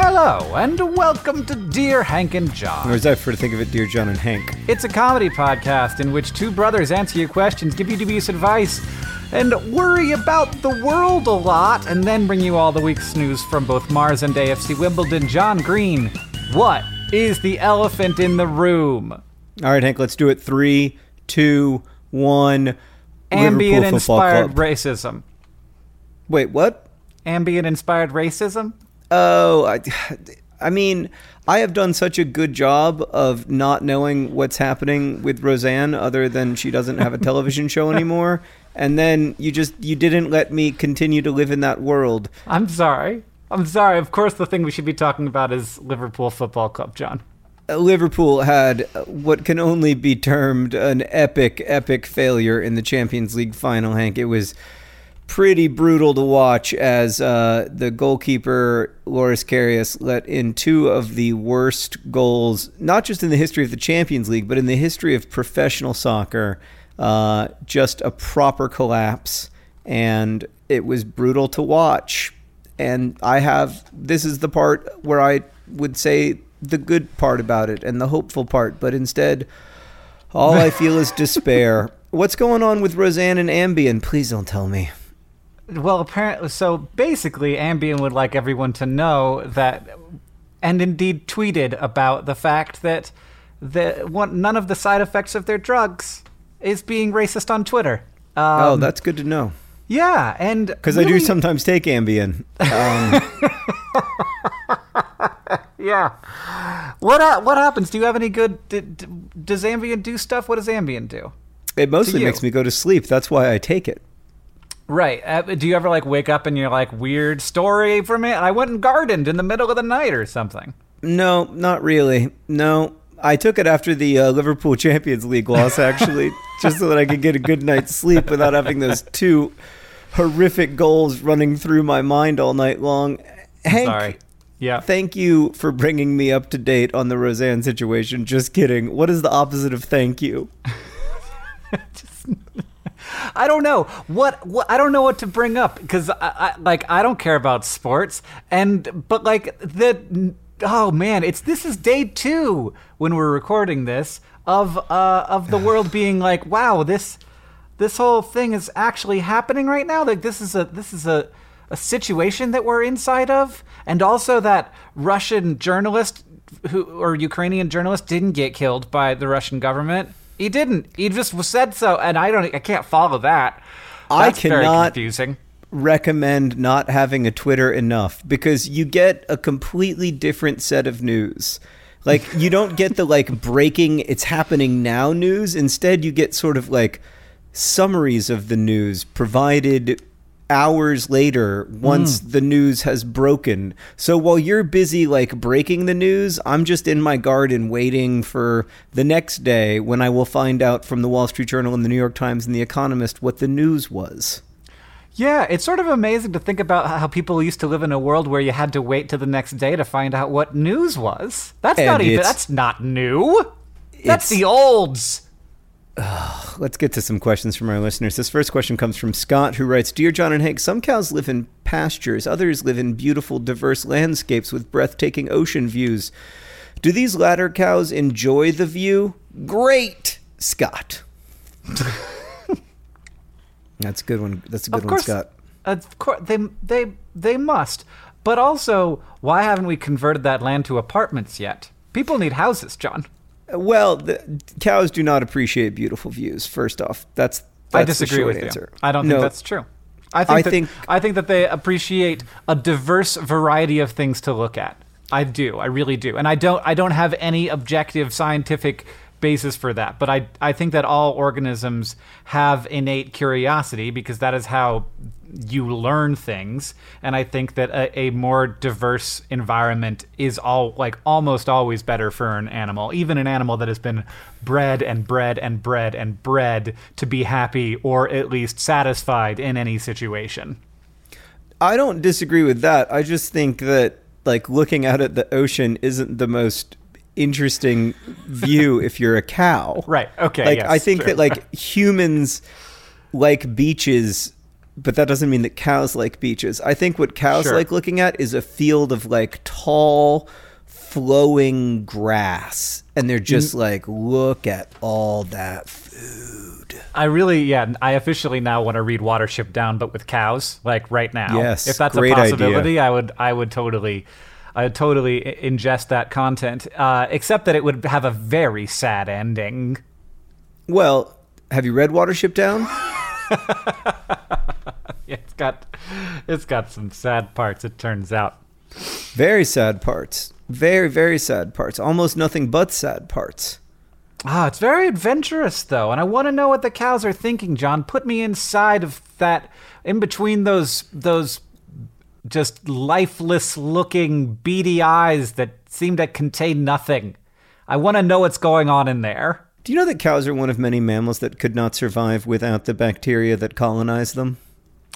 Hello, and welcome to Dear Hank and John. Or is that for to think of it, Dear John and Hank? It's a comedy podcast in which two brothers answer your questions, give you dubious advice, and worry about the world a lot, and then bring you all the week's news from both Mars and AFC Wimbledon. John Green, what is the elephant in the room? All right, Hank, let's do it. Three, two, one. Ambien Liverpool Football inspired Club. racism. Wait, what? Ambien inspired racism? Oh, I, I mean, I have done such a good job of not knowing what's happening with Roseanne, other than she doesn't have a television show anymore. And then you just you didn't let me continue to live in that world. I'm sorry. I'm sorry. Of course, the thing we should be talking about is Liverpool Football Club, John. Uh, Liverpool had what can only be termed an epic, epic failure in the Champions League final, Hank. It was pretty brutal to watch as uh, the goalkeeper, Loris Karius, let in two of the worst goals, not just in the history of the Champions League, but in the history of professional soccer. Uh, just a proper collapse. And it was brutal to watch. And I have, this is the part where I would say the good part about it and the hopeful part, but instead, all I feel is despair. What's going on with Roseanne and Ambien? Please don't tell me. Well, apparently, so basically, Ambien would like everyone to know that, and indeed tweeted about the fact that the one, none of the side effects of their drugs is being racist on Twitter. Um, oh, that's good to know. yeah, and Because I do sometimes take Ambien. Um, Yeah. What ha- what happens? Do you have any good? D- d- does Ambien do stuff? What does Ambien do? it mostly makes me go to sleep. That's why I take it. Right. Uh, do you ever like wake up and you're like weird story from it? I went and gardened in the middle of the night or something. No, not really. No, I took it after the uh, Liverpool Champions League loss, actually, just so that I could get a good night's sleep without having those two horrific goals running through my mind all night long. Hank, Sorry. Yeah. thank you for bringing me up to date on the Roseanne situation. Just kidding. What is the opposite of thank you? I don't know. What, what I don't know what to bring up because I, I like I don't care about sports. And but like the oh man it's this is day two when we're recording this of uh of the world being like wow this this whole thing is actually happening right now. Like this is a this is a a situation that we're inside of. And also that Russian journalist who or Ukrainian journalist didn't get killed by the Russian government. He didn't. He just said so, and I don't. I can't follow that. I That's very cannot- confusing. recommend not having a Twitter enough because you get a completely different set of news. Like you don't get the like breaking it's happening now news. Instead you get sort of like summaries of the news provided hours later once mm. the news has broken. So while you're busy like breaking the news, I'm just in my garden waiting for the next day when I will find out from the Wall Street Journal and the New York Times and the Economist what the news was. Yeah, it's sort of amazing to think about how people used to live in a world where you had to wait till the next day to find out what news was. That's And not even that's not new. That's the olds. Let's get to some questions from our listeners. This first question comes from Scott, who writes Dear John and Hank, some cows live in pastures, others live in beautiful, diverse landscapes with breathtaking ocean views. Do these latter cows enjoy the view? Great, Scott. That's a good one. That's a good Of one, Scott. of course, they they they must. But also, why haven't we converted that land to apartments yet? People need houses, John. Well, the cows do not appreciate beautiful views. First off, that's, that's I disagree with answer. you. I don't No, think that's true. I think I that, think- I think that they appreciate a diverse variety of things to look at. I do. I really do. And I don't I don't have any objective scientific basis for that, but I I think that all organisms have innate curiosity because that is how you learn things and I think that a, a more diverse environment is all like almost always better for an animal, even an animal that has been bred and bred and bred and bred to be happy or at least satisfied in any situation. I don't disagree with that. I just think that like looking out at the ocean isn't the most interesting view if you're a cow. Right. Okay. Like yes, I think true. that like humans like beaches, but that doesn't mean that cows like beaches. I think what cows Sure. like looking at is a field of like tall flowing grass and they're just Mm. like look at all that food. I really, yeah, I officially now want to read Watership Down, but with cows, like right now. Yes, if that's a idea. possibility, I would, I would totally, I would totally ingest that content. Uh, except that it would have a very sad ending. Well, have you read Watership Down? It's got, it's got some sad parts. It turns out. Very sad parts. Very, very sad parts. Almost nothing but sad parts. Ah, it's very adventurous though, and I want to know what the cows are thinking. John, put me inside of that, in between those those just lifeless looking beady eyes that seem to contain nothing. I want to know what's going on in there. Do you know that cows are one of many mammals that could not survive without the bacteria that colonize them?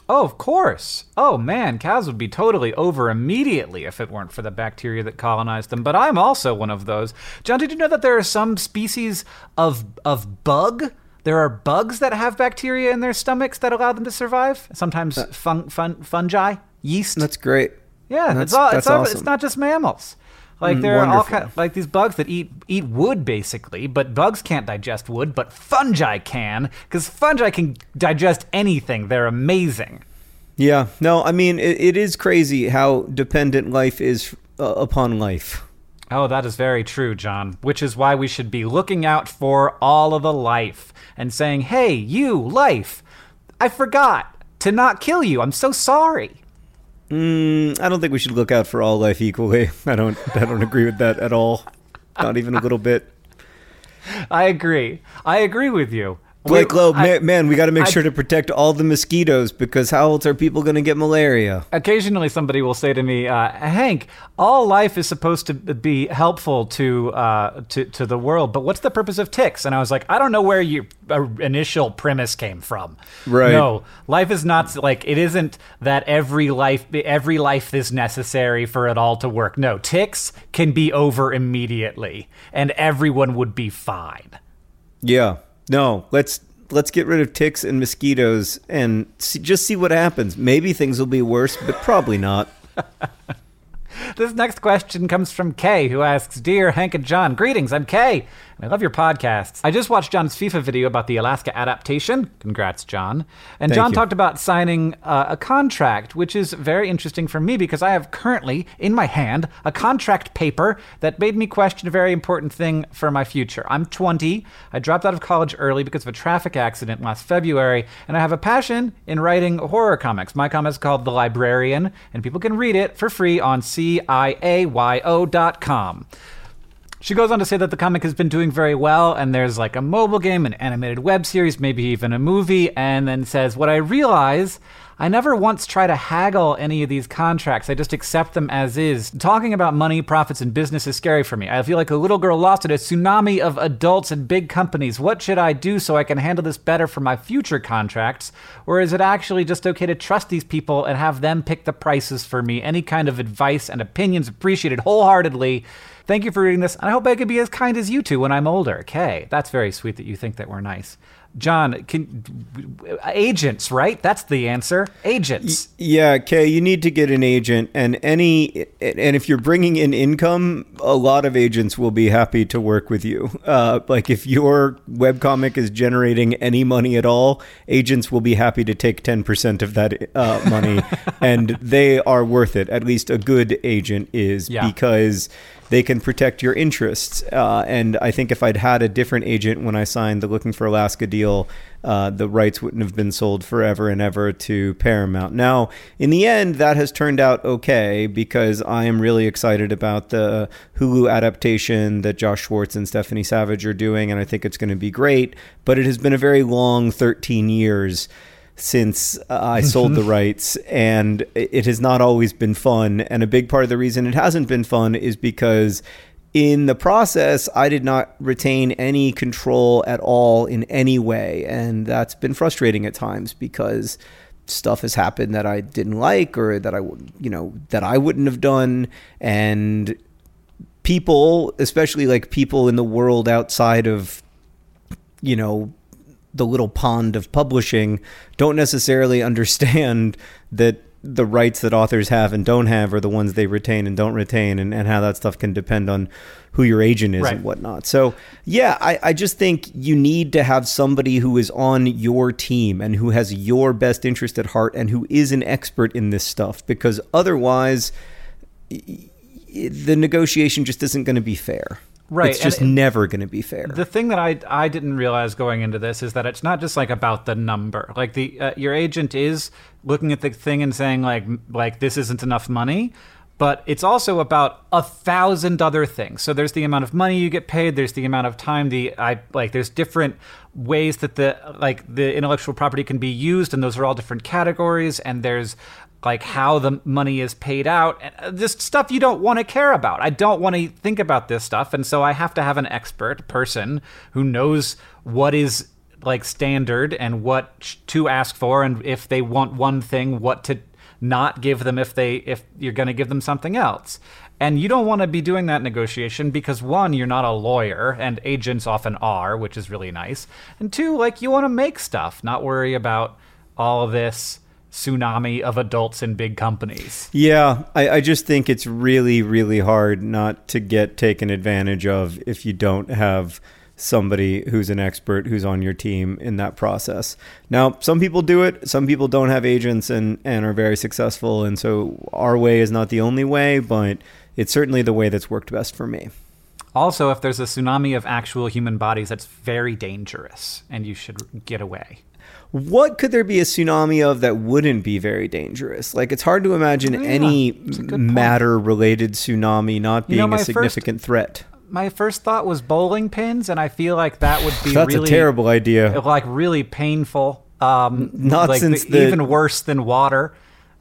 Oh, of course. Oh man, cows would be totally over immediately if it weren't for the bacteria that colonized them. But I'm also one of those. John, did you know that there are some species of of bug? There are bugs that have bacteria in their stomachs that allow them to survive. Sometimes uh, fun, fun, fungi, yeast. That's great. yeah, that's- it's all. that's It's, all, awesome. it's not just mammals. Like Mm, there are all wonderful. kind, like these bugs that eat eat wood basically, but bugs can't digest wood, but fungi can because fungi can digest anything. They're amazing. Yeah. No, I mean, it, it is crazy how dependent life is uh, upon life. Oh, that is very true, John. Which is why we should be looking out for all of the life and saying, hey, you, life, I forgot to not kill you. I'm so sorry. Mm, I don't think we should look out for all life equally. I don't. I don't agree with that at all. Not even a little bit. I agree. I agree with you. Blake We- Loeb, I- man, man, we got to make I- sure to protect all the mosquitoes because how else are people going to get malaria? Occasionally, somebody will say to me, uh, "Hank, all life is supposed to be helpful to uh, to to the world, but what's the purpose of ticks?" And I was like, "I don't know where your uh, initial premise came from. Right. No, life is not like it isn't that every life every life is necessary for it all to work. No, ticks can be over immediately, and everyone would be fine." Yeah. No, let's let's get rid of ticks and mosquitoes and see, just see what happens. Maybe things will be worse, but probably not. This next question comes from Kay, who asks Dear Hank and John, greetings, I'm Kay, and I love your podcasts. I just watched John's FIFA video about the Alaska adaptation. Congrats, John. And Thank John you. talked about signing uh, a contract, which is very interesting for me because I have currently in my hand a contract paper that made me question a very important thing for my future. I'm 20. I dropped out of college early because of a traffic accident last February, and I have a passion in writing horror comics. My comic is called The Librarian, and people can read it for free on CIAYO.com. She goes on to say that the comic has been doing very well, and there's like a mobile game, an animated web series, maybe even a movie, and then says, What I realize I never once try to haggle any of these contracts. I just accept them as is. Talking about money, profits, and business is scary for me. I feel like a little girl lost in a tsunami of adults and big companies. What should I do so I can handle this better for my future contracts? Or is it actually just okay to trust these people and have them pick the prices for me? Any kind of advice and opinions appreciated wholeheartedly. Thank you for reading this, and I hope I can be as kind as you two when I'm older. Okay, that's very sweet that you think that we're nice. John, can agents, right? That's the answer. Agents. Yeah, Kay, you need to get an agent, and any and if you're bringing in income, a lot of agents will be happy to work with you. Uh, like if your webcomic is generating any money at all, agents will be happy to take ten percent of that uh, money, and they are worth it. At least a good agent is Yeah. because they can protect your interests. Uh, and I think if I'd had a different agent when I signed the Looking for Alaska deal, uh, the rights wouldn't have been sold forever and ever to Paramount. Now, in the end, that has turned out okay because I am really excited about the Hulu adaptation that Josh Schwartz and Stephanie Savage are doing, and I think it's going to be great. But it has been a very long 13 years since uh, I sold the rights, and it has not always been fun. And a big part of the reason it hasn't been fun is because in the process, I did not retain any control at all in any way. And that's been frustrating at times because stuff has happened that I didn't like or that I, would- you know, that I wouldn't have done. And people, especially like people in the world outside of, you know, the little pond of publishing don't necessarily understand that the rights that authors have and don't have are the ones they retain and don't retain and, and how that stuff can depend on who your agent is Right. and whatnot. So yeah, I, I just think you need to have somebody who is on your team and who has your best interest at heart and who is an expert in this stuff because otherwise the negotiation just isn't going to be fair. Right, It's just and- never going to be fair. The thing that I I didn't realize going into this is that it's not just like about the number. Like the uh, your agent is looking at the thing and saying like like this isn't enough money, but it's also about a thousand other things. So there's the amount of money you get paid, there's the amount of time the I like there's different ways that the like the intellectual property can be used and those are all different categories and there's like how the money is paid out and uh, stuff you don't want to care about. I don't want to think about this stuff and so i have to have an expert person who knows what is like standard and what to ask for and if they want one thing what to not give them if they if you're going to give them something else. And you don't want to be doing that negotiation because one you're not a lawyer and agents often are which is really nice. And two like you want to make stuff not worry about all of this tsunami of adults in big companies Yeah, I, I just think it's really, really hard not to get taken advantage of if you don't have somebody who's an expert who's on your team in that process. Now, some people do it, some people don't have agents and, and are very successful. And so our way is not the only way, but it's certainly the way that's worked best for me. Also, if there's a tsunami of actual human bodies, that's very dangerous and you should get away. What could there be a tsunami of that wouldn't be very dangerous? Like, it's hard to imagine Yeah, any it's a good point. matter related tsunami not You being know, a my first- significant threat. My first thought was bowling pins, and I feel like that would be That's really a terrible idea. like really painful. Um, Not like since the- the- even worse than water.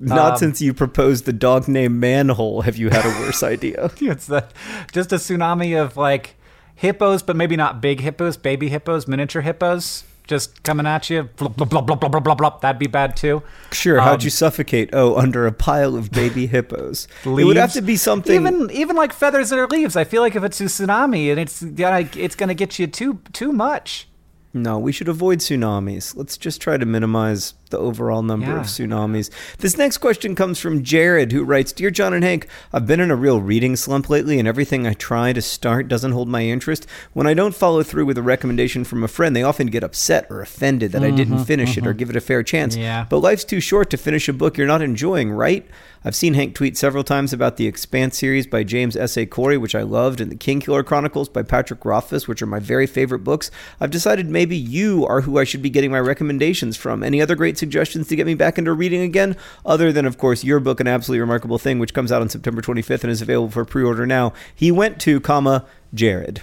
Not Um, since you proposed the dog named Manhole have you had a worse idea. it's the, just a tsunami of like hippos, but maybe not big hippos, baby hippos, miniature hippos, just coming at you. Blub, blub, blub, blub, blub, blub, blub. That'd be bad too. Sure, how'd Um, you suffocate? Oh, under a pile of baby hippos. It would have to be something. Even even like feathers or leaves. I feel like if it's a tsunami and it's gonna it's gonna get you too too much. No, we should avoid tsunamis. Let's just try to minimize the overall number Yeah. of tsunamis. This next question comes from Jared, who writes Dear John and Hank, I've been in a real reading slump lately, and everything I try to start doesn't hold my interest. When I don't follow through with a recommendation from a friend, they often get upset or offended that I didn't mm-hmm, finish it or mm-hmm. give it a fair chance. Yeah. But life's too short to finish a book you're not enjoying, right? I've seen Hank tweet several times about the Expanse series by James S. A. Corey, which I loved, and the Kingkiller Chronicles by Patrick Rothfuss, which are my very favorite books. I've decided maybe you are who I should be getting my recommendations from. Any other great suggestions to get me back into reading again? Other than, of course, your book, An Absolutely Remarkable Thing, which comes out on September 25th and is available for pre-order now. He went to, comma, Jared.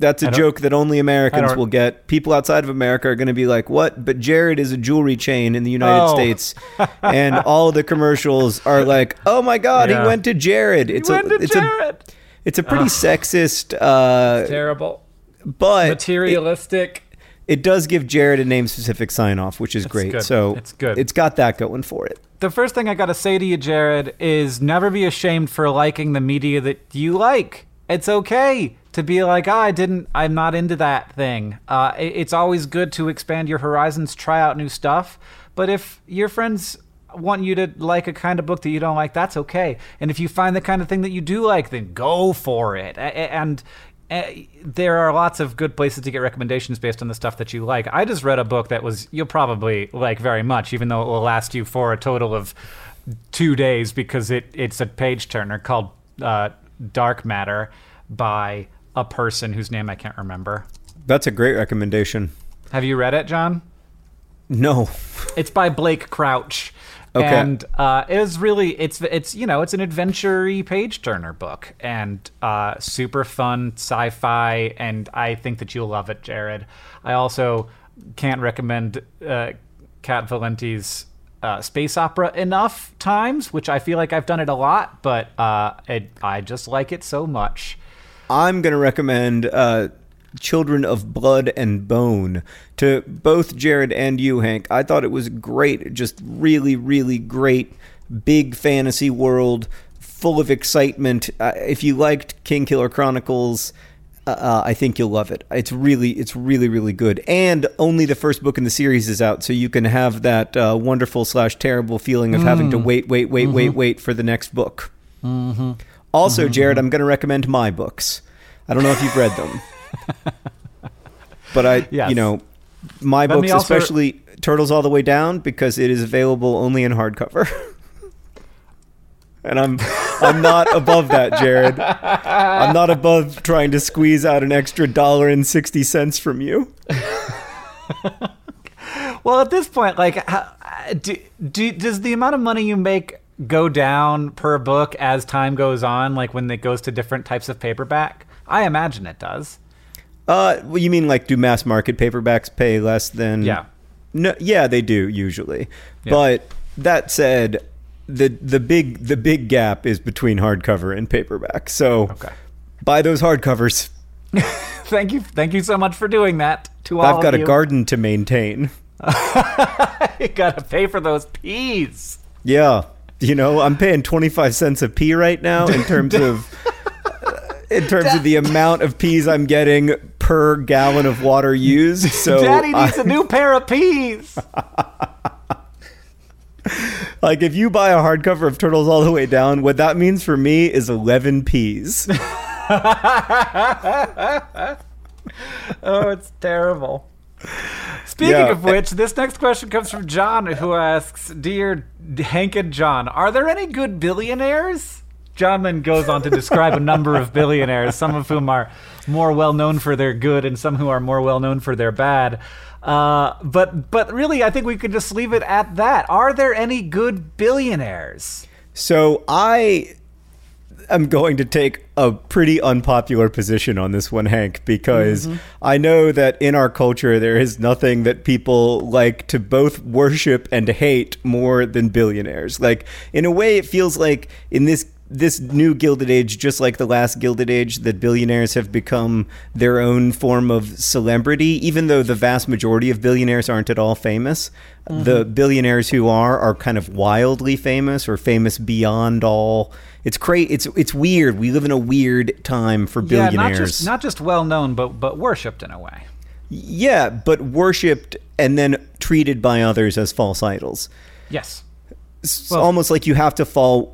That's a joke that only Americans will get. People outside of America are going to be like, "What?" But Jared is a jewelry chain in the United Oh. States, and all the commercials are like, "Oh my God, Yeah. he went to Jared." It's went a, it's Jared. a, it's a pretty sexist, uh, Terrible. but Materialistic. it does give Jared a name-specific sign-off, which is great. good. So It's good. It's got that going for it. the first thing I got to say to you, Jared, is never be ashamed for liking the media that you like. It's okay to be like, oh, I didn't, I'm not into that thing. Uh, it- it's always good to expand your horizons, try out new stuff. But if your friends want you to like a kind of book that you don't like, that's okay. And if you find the kind of thing that you do like, then go for it. A- a- And there are lots of good places to get recommendations based on the stuff that you like. I just read a book that was you'll probably like very much, even though it will last you for a total of two days because it it's a page turner called uh, Dark Matter by a person whose name I can't remember. That's a great recommendation. Have you read it, John? No, It's by Blake Crouch. Okay. And uh, it is really it's it's you know it's an adventure-y page turner book and uh, super fun sci-fi and I think that you'll love it, Jared. I also can't recommend uh, Cat Valente's uh, space opera enough times, which I feel like I've done it a lot, but uh, it, I just like it so much. I'm going to recommend uh, Children of Blood and Bone to both Jared and you, Hank. I thought it was great. Just really, really great, big fantasy world full of excitement. Uh, if you liked Kingkiller Chronicles, uh, uh, I think you'll love it. It's really, it's really, really good. And only the first book in the series is out, so you can have that uh, wonderful slash terrible feeling of having to wait, wait, wait, wait, wait for the next book. Also, Jared, I'm going to recommend my books. I don't know if you've read them, but I, Yes. you know, my Let books, also- especially Turtles All the Way Down, because it is available only in hardcover. and I'm, I'm not above that, Jared. I'm not above trying to squeeze out an extra dollar and sixty cents from you. Well, at this point, like, how, do, do, does the amount of money you make go down per book as time goes on, like when it goes to different types of paperback? I imagine it does. Uh, well, you mean like do mass market paperbacks pay less than? Yeah. No, yeah, they do usually. Yeah. But that said, the the big the big gap is between hardcover and paperback. So Okay. buy those hardcovers. Thank you, thank you so much for doing that. To all I've got a you. garden to maintain. you gotta pay for those peas. Yeah, you know, I'm paying 25 cents a pea right now in terms of in terms of the amount of peas I'm getting per gallon of water used. So Daddy needs a new pair of peas. like if you buy a hardcover of Turtles All the Way Down, what that means for me is 11 peas. oh, it's terrible. Speaking Yeah. of which, this next question comes from John, who asks, "Dear Hank and John, are there any good billionaires?" John then goes on to describe a number of billionaires, some of whom are more well known for their good, and some who are more well known for their bad. Uh, but but really, I think we could just leave it at that. Are there any good billionaires? So I am going to take a pretty unpopular position on this one, Hank, because I know that in our culture there is nothing that people like to both worship and hate more than billionaires. Like in a way, it feels like in this this new gilded age, just like the last gilded age, that billionaires have become their own form of celebrity, even though the vast majority of billionaires aren't at all famous. The mm-hmm. billionaires who are are kind of wildly famous or famous beyond all. It's cra- It's it's weird. We live in a weird time for Yeah, billionaires. not just not just well known, but but worshipped in a way. yeah, but worshipped and then treated by others as false idols. Yes. It's Well- almost like you have to fall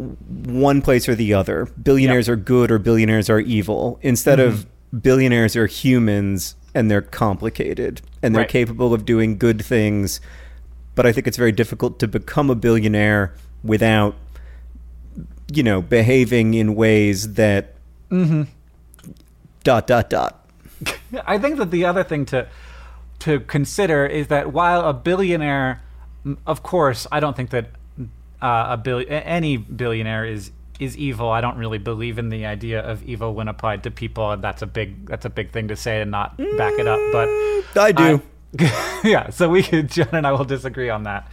one place or the other. Billionaires are good or billionaires are evil. Instead of Mm-hmm. billionaires are humans and they're complicated and they're Right. capable of doing good things. But I think it's very difficult to become a billionaire without, you know, behaving in ways that. Mm-hmm. Dot dot dot. I think that the other thing to to consider is that while a billionaire, of course, I don't think that uh, a bill any billionaire is is evil. I don't really believe in the idea of evil when applied to people, and that's a big that's a big thing to say and not back it up. But I do. I- yeah, so we could John and I will disagree on that.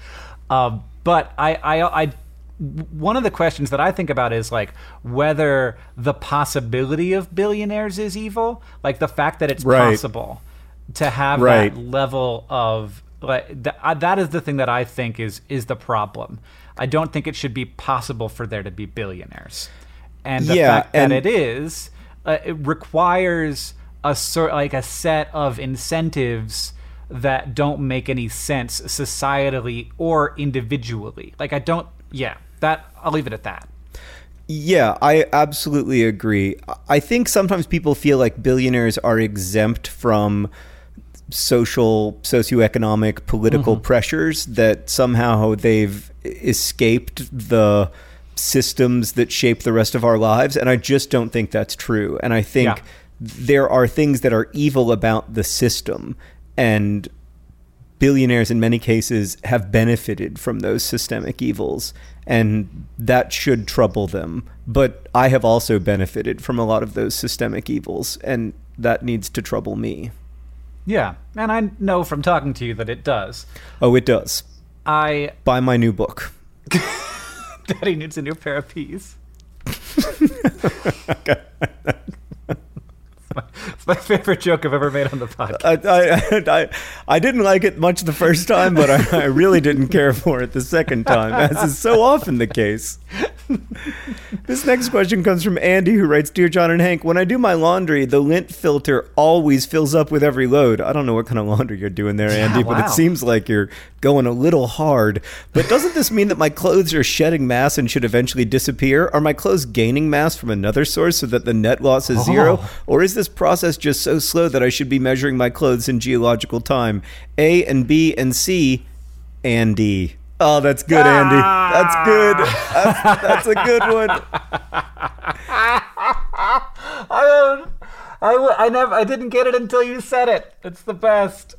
Um, but I, I, I, one of the questions that I think about is like whether the possibility of billionaires is evil, like the fact that it's Right. possible to have Right. that level of like th- uh, that is the thing that I think is is the problem. I don't think it should be possible for there to be billionaires, and the Yeah, fact that it is uh, it requires a sort like a set of incentives that don't make any sense societally or individually. Like I don't. Yeah, that I'll leave it at that. Yeah, I absolutely agree. I think sometimes people feel like billionaires are exempt from social, socioeconomic, political pressures, that somehow they've escaped the systems that shape the rest of our lives. And I just don't think that's true. And I think Yeah. there are things that are evil about the system. And billionaires in many cases have benefited from those systemic evils and that should trouble them but i have also benefited from a lot of those systemic evils and that needs to trouble me Yeah, and I know from talking to you that it does. oh it does I buy my new book Daddy needs a new pair of peas. it's my favorite joke I've ever made on the podcast. I, I, I, I didn't like it much the first time, but I, I really didn't care for it the second time, as is so often the case. This next question comes from Andy, who writes Dear John and Hank, when I do my laundry, the lint filter always fills up with every load. I don't know what kind of laundry you're doing there, Andy, but wow. it seems like you're going a little hard. But doesn't this mean that my clothes are shedding mass and should eventually disappear? Are my clothes gaining mass from another source so that the net loss is zero? Oh. Or is this process just so slow that I should be measuring my clothes in geological time? A and B and C, Andy. Oh, that's good, Andy. That's good. That's, that's a good one. I don't. I, I never. I didn't get it until you said it. It's the best.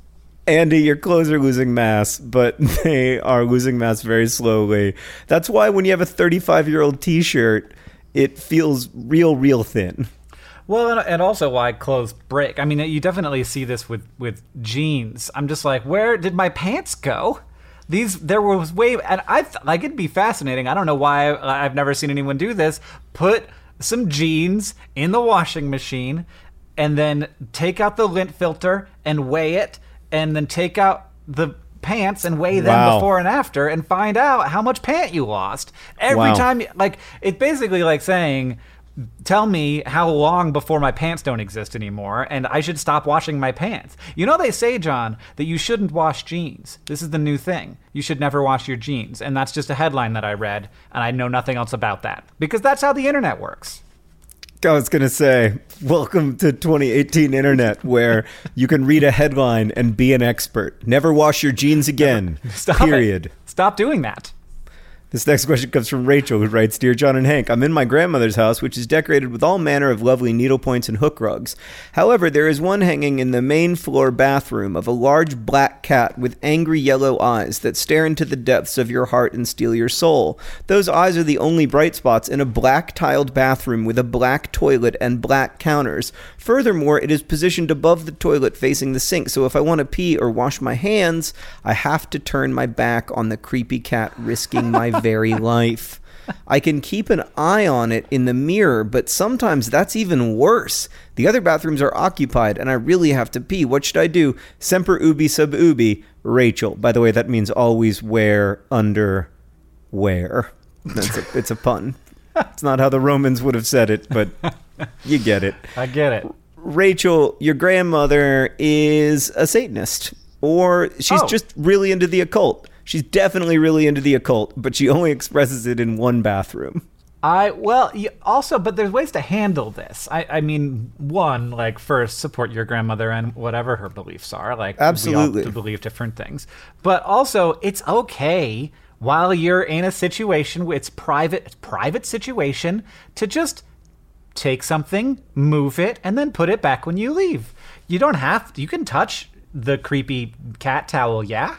Andy, your clothes are losing mass, but they are losing mass very slowly. That's why when you have a 35 year old t shirt, it feels real, real thin. Well, and, and also why clothes break. I mean, you definitely see this with with jeans. I'm just like, where did my pants go? These there was way, and I th- like it'd be fascinating. I don't know why I, I've never seen anyone do this. Put some jeans in the washing machine, and then take out the lint filter and weigh it, and then take out the pants and weigh them Wow. before and after, and find out how much pant you lost every Wow. time. Like it's basically like saying tell me how long before my pants don't exist anymore and I should stop washing my pants. You know they say, John, that you shouldn't wash jeans. This is the new thing. You should never wash your jeans. And that's just a headline that I read and I know nothing else about that because that's how the internet works. I was going to say, welcome to 2018 internet, where you can read a headline and be an expert. Never wash your jeans again. Stop period. it. Stop doing that. This next question comes from Rachel, who writes Dear John and Hank, I'm in my grandmother's house, which is decorated with all manner of lovely needlepoints and hook rugs. However, there is one hanging in the main floor bathroom of a large black cat with angry yellow eyes that stare into the depths of your heart and steal your soul. Those eyes are the only bright spots in a black tiled bathroom with a black toilet and black counters. Furthermore, it is positioned above the toilet facing the sink, so if I want to pee or wash my hands, I have to turn my back on the creepy cat, risking my very life. I can keep an eye on it in the mirror, but sometimes that's even worse. The other bathrooms are occupied, and I really have to pee. What should I do? Semper ubi sub ubi, Rachel. By the way, that means always wear under wear. That's a, it's a pun. It's not how the Romans would have said it, but you get it. I get it. Rachel, your grandmother is a Satanist, or she's Oh. just really into the occult. She's definitely really into the occult, but she only expresses it in one bathroom. I well, you also, but there's ways to handle this. I, I mean, one, like first, support your grandmother and whatever her beliefs are. Like, Absolutely. we all believe different things. But also, it's okay while you're in a situation, it's private, private situation, to just take something, move it, and then put it back when you leave. You don't have. You can touch the creepy cat towel, yeah.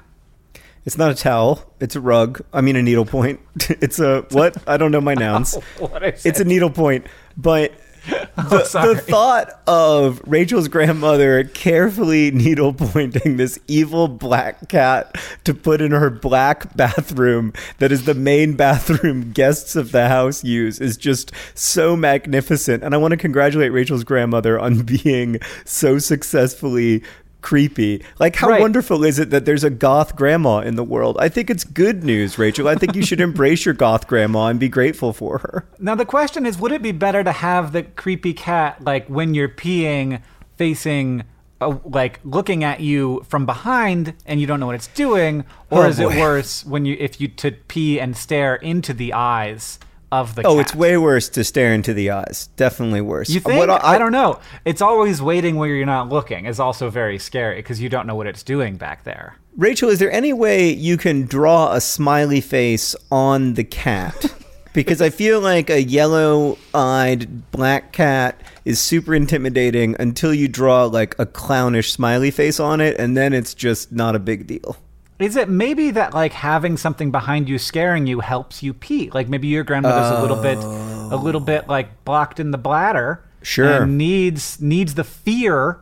It's not a towel. It's a rug. I mean, a needlepoint. it's a what? I don't know my oh, nouns. what It's a needlepoint. But oh, the, Oh, sorry. the thought of Rachel's grandmother carefully needlepointing this evil black cat to put in her black bathroom that is the main bathroom guests of the house use is just so magnificent. And I want to congratulate Rachel's grandmother on being so successfully creepy. Like how Right. wonderful is it that there's a goth grandma in the world? I think it's good news, Rachel. I think you should embrace your goth grandma and be grateful for her. Now the question is, would it be better to have the creepy cat like when you're peeing, facing, uh, like looking at you from behind, and you don't know what it's doing, or Oh, is it worse when you if you to pee and stare into the eyes of the Oh, cat? it's way worse to stare into the eyes. Definitely worse. You think? What I, don't know. It's always waiting where you're not looking is also very scary because you don't know what it's doing back there. Rachel, is there any way you can draw a smiley face on the cat? Because I feel like a yellow-eyed black cat is super intimidating until you draw like a clownish smiley face on it, and then it's just not a big deal. Is it maybe that like having something behind you scaring you helps you pee? Like maybe your grandmother's a little bit, a little bit like blocked in the bladder. Sure. And needs needs the fear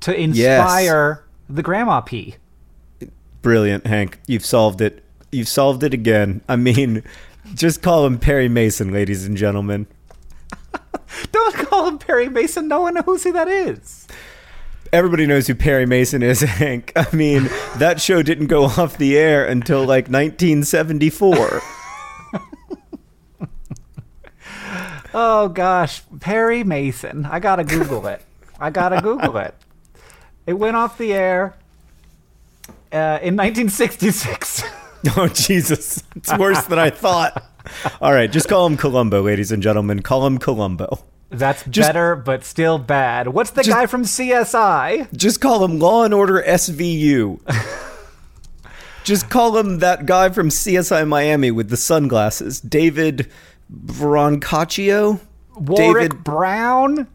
to inspire the grandma pee. Brilliant, Hank. You've solved it. You've solved it again. I mean, just call him Perry Mason, ladies and gentlemen. Don't call him Perry Mason. No one knows who that is. Everybody knows who Perry Mason is, Hank. I mean, that show didn't go off the air until like 1974. Oh gosh, Perry Mason. I gotta Google it. I gotta Google it. It went off the air uh, in 1966. oh, Jesus. It's worse than I thought. All right, just call him Columbo, ladies and gentlemen. Call him Columbo. That's Just- better, but still bad. What's the Just- guy from CSI? Just call him Law and Order SVU. just call him that guy from CSI Miami with the sunglasses, David Brancaccio. Warwick David Brown?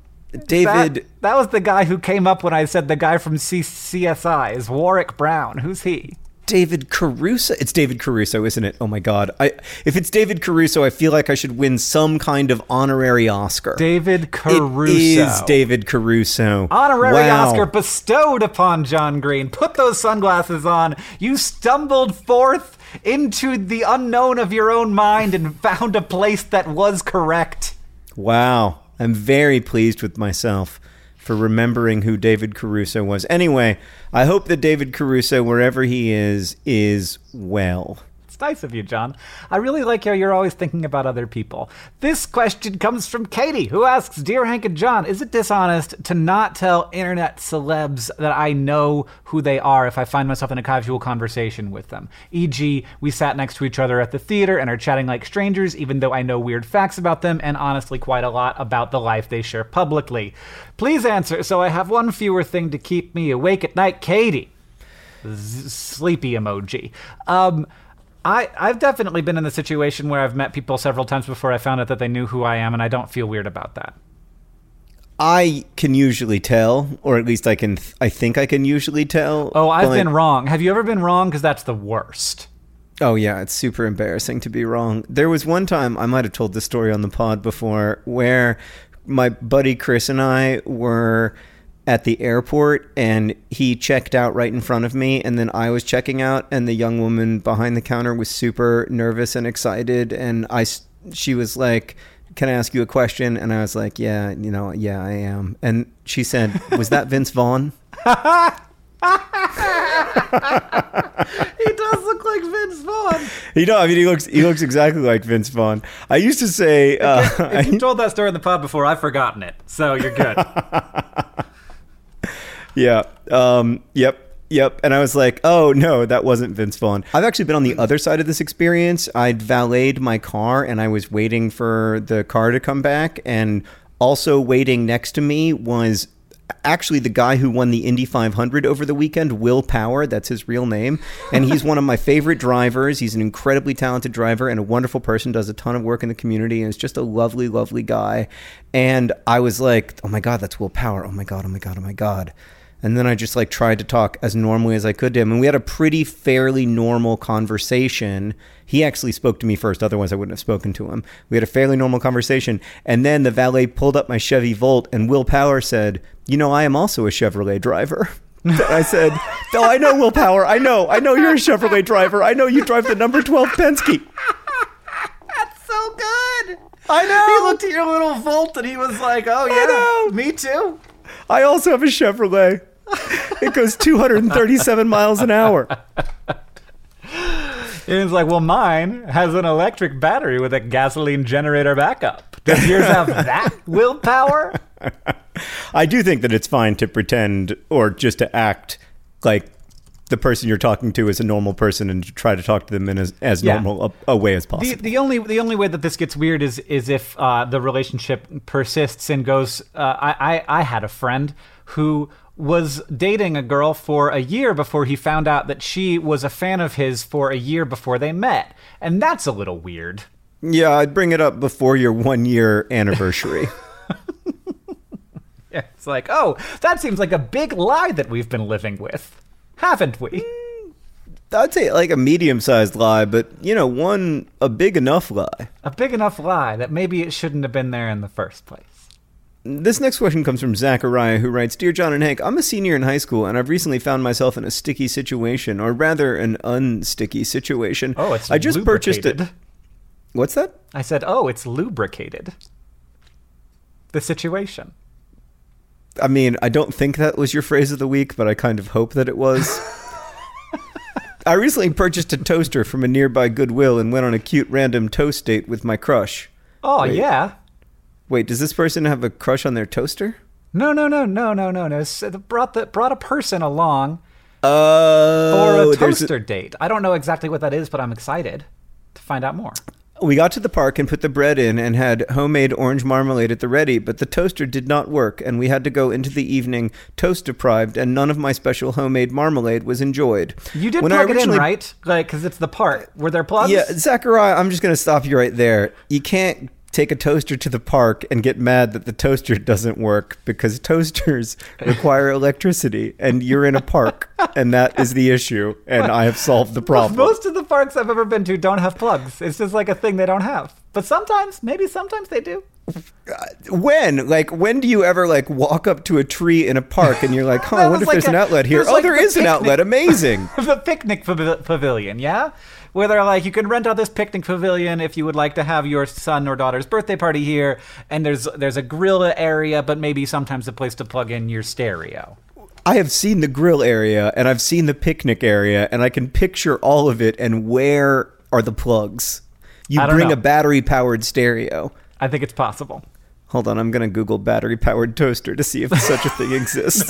David That, that was the guy who came up when I said the guy from C- CSI is Warwick Brown. Who's he? David Caruso. It's David Caruso, isn't it? Oh my god. I if it's David Caruso, I feel like I should win some kind of honorary Oscar. David Caruso. It is David Caruso. Honorary Wow. Oscar bestowed upon John Green. Put those sunglasses on. You stumbled forth into the unknown of your own mind and found a place that was correct. Wow. I'm very pleased with myself for remembering who David Caruso was. Anyway, I hope that David Caruso, wherever he is, is well. It's nice of you, John. I really like how you're always thinking about other people. This question comes from Katie, who asks Dear Hank and John, is it dishonest to not tell internet celebs that I know who they are if I find myself in a casual conversation with them? E.g., we sat next to each other at the theater and are chatting like strangers, even though I know weird facts about them and honestly quite a lot about the life they share publicly. Please answer so I have one fewer thing to keep me awake at night, Katie z- sleepy emoji. Um, I I've definitely been in the situation where I've met people several times before I found out that they knew who I am, and I don't feel weird about that. I can usually tell, or at least I can. I think I can usually tell. Oh, I've been wrong. Have you ever been wrong? Because that's the worst. Oh yeah, it's super embarrassing to be wrong. There was one time I might have told this story on the pod before where my buddy Chris and I were at the airport and he checked out right in front of me and then I was checking out and the young woman behind the counter was super nervous and excited and I s- she was like can I ask you a question? And I was like, yeah, you know, yeah, I am. And she said, was that Vince Vaughn? He does look like Vince Vaughn. You know, I mean, he looks he looks exactly like Vince Vaughn. I used to say, uh, If you told that story in the pub before, I've forgotten it, so you're good. Yeah. Um, yep. Yep. And I was like, oh, no, that wasn't Vince Vaughn. I've actually been on the other side of this experience. I'd valeted my car and I was waiting for the car to come back. And also waiting next to me was actually the guy who won the Indy 500 over the weekend, Will Power. That's his real name. And he's one of my favorite drivers. He's an incredibly talented driver and a wonderful person, does a ton of work in the community, and is just a lovely, lovely guy. And I was like, oh my God, that's Will Power. Oh my God, oh my God, oh my God. And then I just like tried to talk as normally as I could to him. And we had a pretty fairly normal conversation. He actually spoke to me first, otherwise I wouldn't have spoken to him. We had a fairly normal conversation. And then the valet pulled up my Chevy Volt and Will Power said, You know, I am also a Chevrolet driver. I said, No, I know Will Power. I know. I know you're a Chevrolet driver. I know you drive the number 12 Penske. That's so good. I know. He looked at your little Volt and he was like, "Oh yeah, me too." I also have a Chevrolet. It goes 237 miles an hour. And he's like, "Well, mine has an electric battery with a gasoline generator backup. Does yours have that willpower?" I do think that it's fine to pretend or just to act like the person you're talking to is a normal person and to try to talk to them in as, as Yeah. normal a, a way as The, possible. the only the only way that this gets weird is is if uh, the relationship persists and goes. Uh, I, I I had a friend who was dating a girl for a year before he found out that she was a fan of his for a year before they met, and that's a little weird. yeah, I'd bring it up before your one year anniversary. Yeah, It's like, oh, that seems like a big lie that we've been living with, haven't we? Mm, I'd say like a medium sized lie, but you know, one a big enough lie. A big enough lie that maybe it shouldn't have been there in the first place. This next question comes from Zachariah, who writes Dear John and Hank, I'm a senior in high school, and I've recently found myself in a sticky situation, or rather, an unsticky situation. Oh, it's I just purchased it. lubricated. What's that? I said, oh, it's lubricated. The situation. I mean, I don't think that was your phrase of the week, but I kind of hope that it was. I recently purchased a toaster from a nearby Goodwill and went on a cute random toast date with my crush. Oh Wait. yeah. Wait, does this person have a crush on their toaster? No, no, no, no, no, no, no. S- Brought the brought a person along Oh, for a toaster date. I don't know exactly what that is, but I'm excited to find out more. We got to the park and put the bread in and had homemade orange marmalade at the ready, but the toaster did not work, and we had to go into the evening toast deprived, and none of my special homemade marmalade was enjoyed. You did When plug it in, right? Like, because it's the part. Were there plugs? Yeah, Zachariah, I'm just going to stop you right there. You can't take a toaster to the park and get mad that the toaster doesn't work because toasters require electricity and you're in a park and that is the issue and I have solved the problem. Most of the parks I've ever been to don't have plugs. It's just like a thing they don't have. But sometimes, maybe sometimes they do. When? Like when do you ever like walk up to a tree in a park and you're like, "Huh, I wonder if like there's an outlet here." Oh, like there the is an outlet. Amazing. the picnic pav- pavilion, yeah? Where they're like, you can rent out this picnic pavilion if you would like to have your son or daughter's birthday party here, and there's there's a grill area, but maybe sometimes a place to plug in your stereo. I have seen the grill area and I've seen the picnic area and I can picture all of it and where are the plugs? You bring know. a battery powered stereo. I think it's possible. Hold on, I'm going to Google battery powered toaster to see if such a thing exists.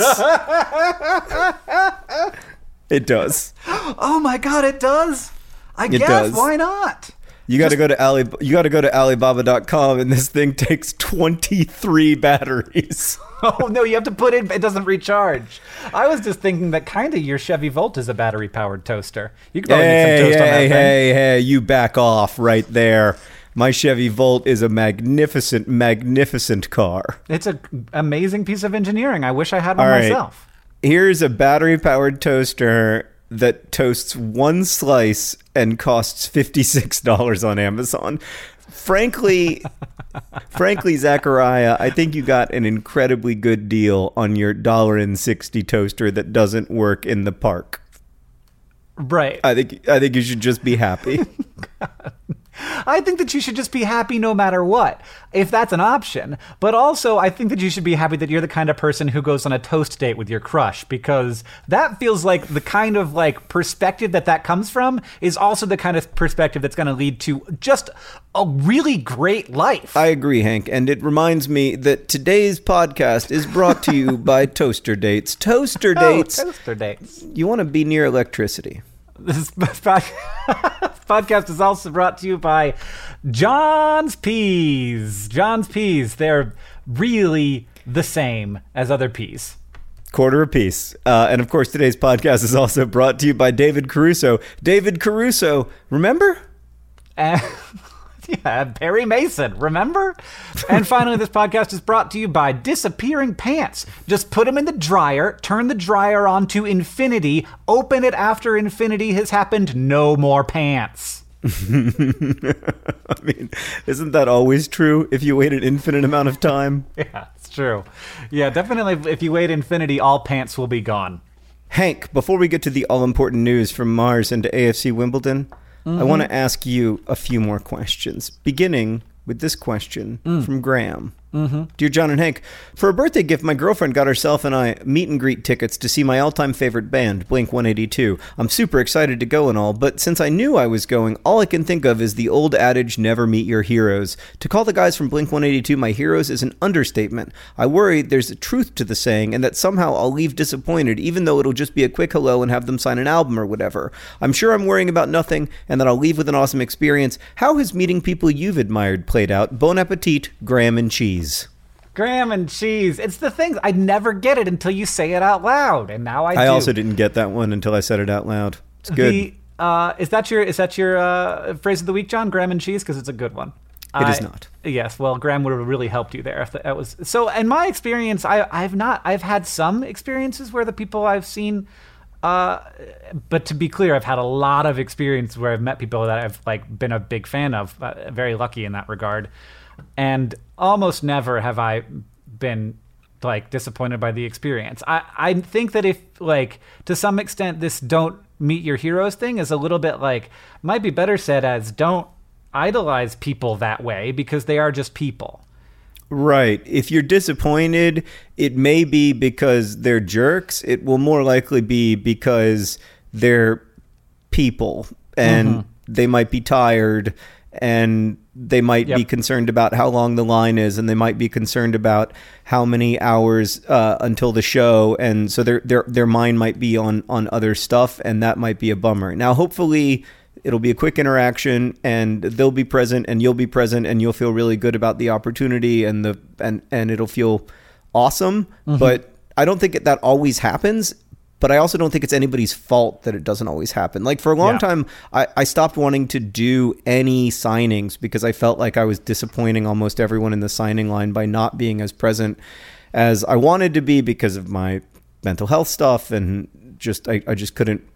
it does. Oh my god, it does. I It guess does. why not? You got to go to Ali you got to go to alibaba.com and this thing takes 23 batteries. Oh no, you have to put in. It doesn't recharge. I was just thinking that kind of your Chevy Volt is a battery powered toaster. You could probably make hey, some toast on that hey, thing. hey, hey, you back off right there. My Chevy Volt is a magnificent, magnificent car. It's an amazing piece of engineering. I wish I had one All right. myself. Here's a battery powered toaster that toasts one slice and costs $56 on Amazon. Frankly, frankly, Zachariah, I think you got an incredibly good deal on your dollar and sixty toaster that doesn't work in the park. Right. I think I think you should just be happy. I think that you should just be happy no matter what, if that's an option. But also, I think that you should be happy that you're the kind of person who goes on a toast date with your crush because that feels like the kind of like perspective that that comes from is also the kind of perspective that's going to lead to just a really great life. I agree, Hank, and it reminds me that today's podcast is brought to you by Toaster Dates. Toaster Oh, Dates. toaster dates. You want to be near electricity. This podcast is also brought to you by John's Peas. John's Peas. They're really the same as other peas. Quarter apiece. Uh, and of course, today's podcast is also brought to you by David Caruso. David Caruso, remember? And Yeah, Perry Mason, remember? and finally, this podcast is brought to you by Disappearing Pants. Just put them in the dryer, turn the dryer on to infinity, open it after infinity has happened, no more pants. I mean, isn't that always true if you wait an infinite amount of time? Yeah, it's true. Yeah, definitely. If you wait infinity, all pants will be gone. Hank, before we get to the all important news from Mars and to AFC Wimbledon, mm-hmm. I want to ask you a few more questions, beginning with this question mm. from Graham. Mm-hmm. Dear John and Hank, for a birthday gift, my girlfriend got herself and I meet and greet tickets to see my all time favorite band, Blink 182. I'm super excited to go and all, but since I knew I was going, all I can think of is the old adage never meet your heroes. To call the guys from Blink 182 my heroes is an understatement. I worry there's a truth to the saying and that somehow I'll leave disappointed, even though it'll just be a quick hello and have them sign an album or whatever. I'm sure I'm worrying about nothing and that I'll leave with an awesome experience. How has meeting people you've admired played out? Bon appetit, Graham and cheese cheese. Graham and cheese. It's the things I never get it until you say it out loud, and now I. I do. also didn't get that one until I said it out loud. It's good. The, uh, is that your is that your uh, phrase of the week, John? Graham and cheese, because it's a good one. It I, is not. Yes, well, Graham would have really helped you there if that was so. In my experience, I I've not I've had some experiences where the people I've seen uh, but to be clear, I've had a lot of experience where I've met people that I've like been a big fan of. Uh, very lucky in that regard and almost never have I been like disappointed by the experience. I I think that if like to some extent this don't meet your heroes thing is a little bit like might be better said as don't idolize people that way because they are just people. Right. If you're disappointed, it may be because they're jerks. It will more likely be because they're people and mm-hmm. they might be tired and they might yep. be concerned about how long the line is and they might be concerned about how many hours uh, until the show and so their their their mind might be on on other stuff and that might be a bummer now hopefully it'll be a quick interaction and they'll be present and you'll be present and you'll feel really good about the opportunity and the and and it'll feel awesome mm-hmm. but I don't think that always happens but I also don't think it's anybody's fault that it doesn't always happen. Like for a long yeah. time, I, I stopped wanting to do any signings because I felt like I was disappointing almost everyone in the signing line by not being as present as I wanted to be because of my mental health stuff and just I, I just couldn't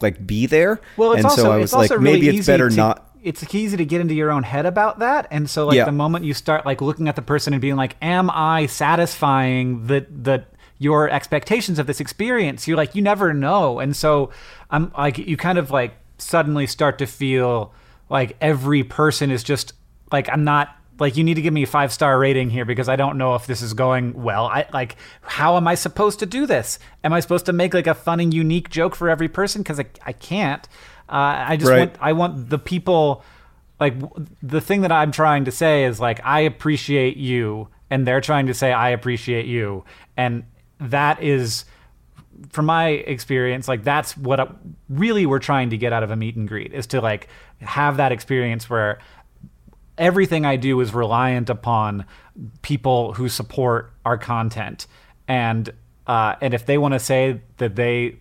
like be there. Well, and also, so I was like, really maybe it's better to, not. It's easy to get into your own head about that, and so like yeah. the moment you start like looking at the person and being like, "Am I satisfying the the your expectations of this experience. You're like, you never know. And so I'm like, you kind of like suddenly start to feel like every person is just like, I'm not like you need to give me a five star rating here because I don't know if this is going well. I like how am I supposed to do this? Am I supposed to make like a fun and unique joke for every person? Because I, I can't. Uh, I just right. want I want the people like the thing that I'm trying to say is like I appreciate you, and they're trying to say I appreciate you, and that is from my experience like that's what really we're trying to get out of a meet and greet is to like have that experience where everything i do is reliant upon people who support our content. And uh, and if they want to say that they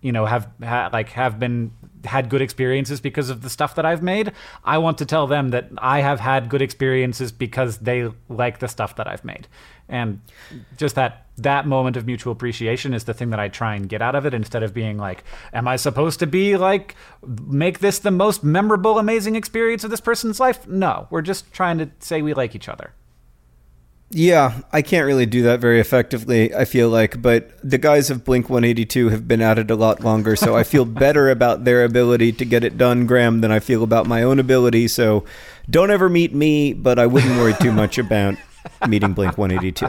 you know have ha- like have been had good experiences because of the stuff that I've made. I want to tell them that I have had good experiences because they like the stuff that I've made. And just that that moment of mutual appreciation is the thing that I try and get out of it instead of being like, am I supposed to be like make this the most memorable amazing experience of this person's life? No, we're just trying to say we like each other. Yeah, I can't really do that very effectively, I feel like, but the guys of Blink 182 have been at it a lot longer, so I feel better about their ability to get it done, Graham, than I feel about my own ability. So don't ever meet me, but I wouldn't worry too much about meeting Blink 182.